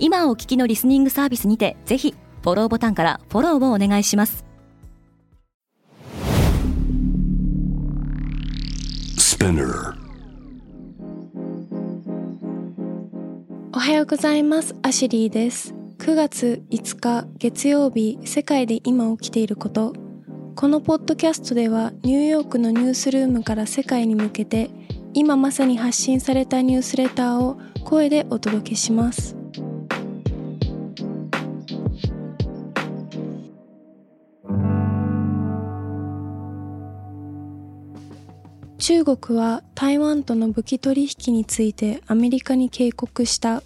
今お聞きのリスニングサービスにてぜひフォローボタンからフォローをお願いします。おはようございます。アシュリーです。9月5日月曜日世界で今起きていること。このポッドキャストではニューヨークのニュースルームから世界に向けて今まさに発信されたニュースレターを声でお届けします中国は台湾との武器取引についてアメリカに警告した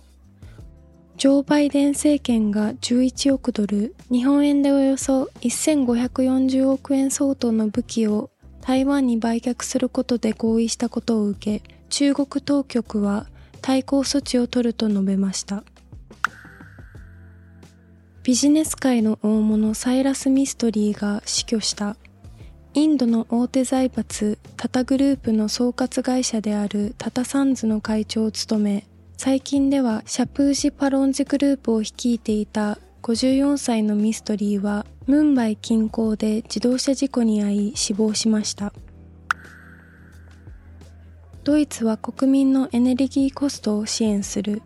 ジョー・バイデン政権が11億ドル、日本円でおよそ1540億円相当の武器を台湾に売却することで合意したことを受け、中国当局は対抗措置を取ると述べました。ビジネス界の大物サイラス・ミストリーが死去した。インドの大手財閥タタグループの総括会社であるタタサンズの会長を務め、最近ではシャプージ・パロンジグループを率いていた54歳のミストリーはムンバイ近郊で自動車事故に遭い死亡しました。ドイツは国民のエネルギーコストを支援する。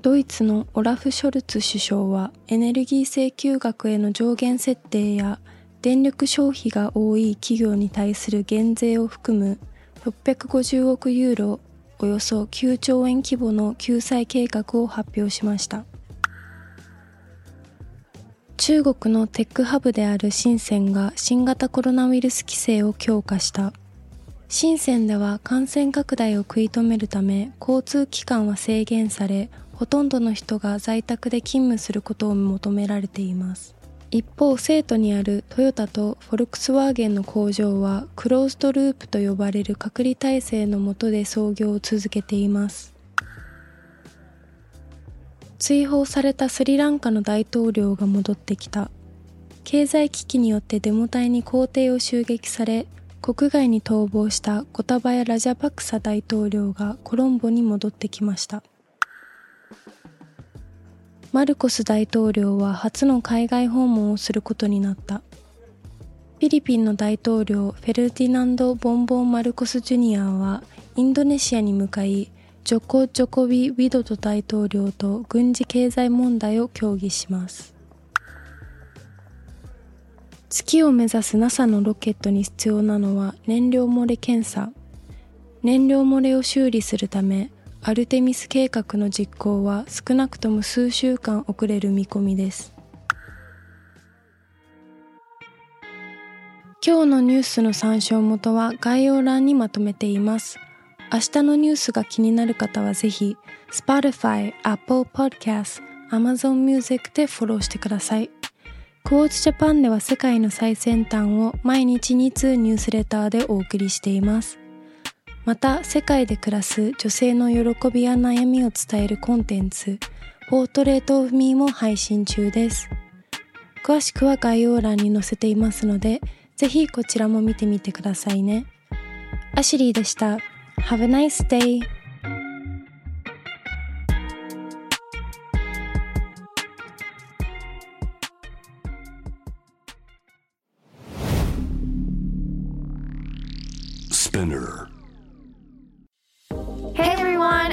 ドイツのオラフ・ショルツ首相はエネルギー請求額への上限設定や電力消費が多い企業に対する減税を含む650億ユーロおよそ9兆円規模の救済計画を発表しました。中国のテックハブである深センが新型コロナウイルス規制を強化した。深センでは感染拡大を食い止めるため交通機関は制限されほとんどの人が在宅で勤務することを求められています。一方生徒にあるトヨタとフォルクスワーゲンの工場はクローズドループと呼ばれる隔離体制の下で操業を続けています。追放されたスリランカの大統領が戻ってきた。経済危機によってデモ隊に皇帝を襲撃され国外に逃亡したゴタバヤ・ラジャパクサ大統領がコロンボに戻ってきました。マルコス大統領は初の海外訪問をすることになった。フィリピンの大統領フェルディナンド・ボンボン・マルコス・ジュニアはインドネシアに向かい、ジョコ・ジョコビ・ウィドド大統領と軍事経済問題を協議します。月を目指す NASA のロケットに必要なのは燃料漏れ検査。燃料漏れを修理するため、アルテミス計画の実行は少なくとも数週間遅れる見込みです。今日のニュースの参照元は概要欄にまとめています。明日のニュースが気になる方はぜひ Spotify、Apple Podcast、Amazon Music でフォローしてください。クォーツジャパンでは世界の最先端を毎日2通ニュースレターでお送りしています。また世界で暮らす女性の喜びや悩みを伝えるコンテンツポートレートオフミーも配信中です。詳しくは概要欄に載せていますのでぜひこちらも見てみてくださいね。アシリーでした。Have a nice day! Spinner.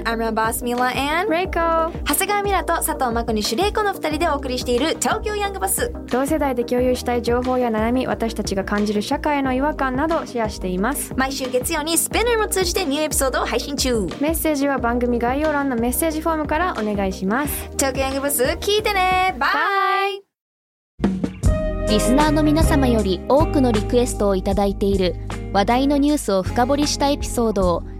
I'm your boss Mila and Reiko. 長谷川ミラと佐藤真子にシュレイコの二人でお送りしている東京ヤングバス同世代で共有したい情報や悩み私たちが感じる社会の違和感などシェアしています。毎週月曜にスペナーも通じてニューエピソードを配信中。メッセージは番組概要欄のメッセージフォームからお願いします。東京ヤングバス聞いてね。バイリスナーの皆様より多くのリクエストをいただいている話題のニュースを深掘りしたエピソードを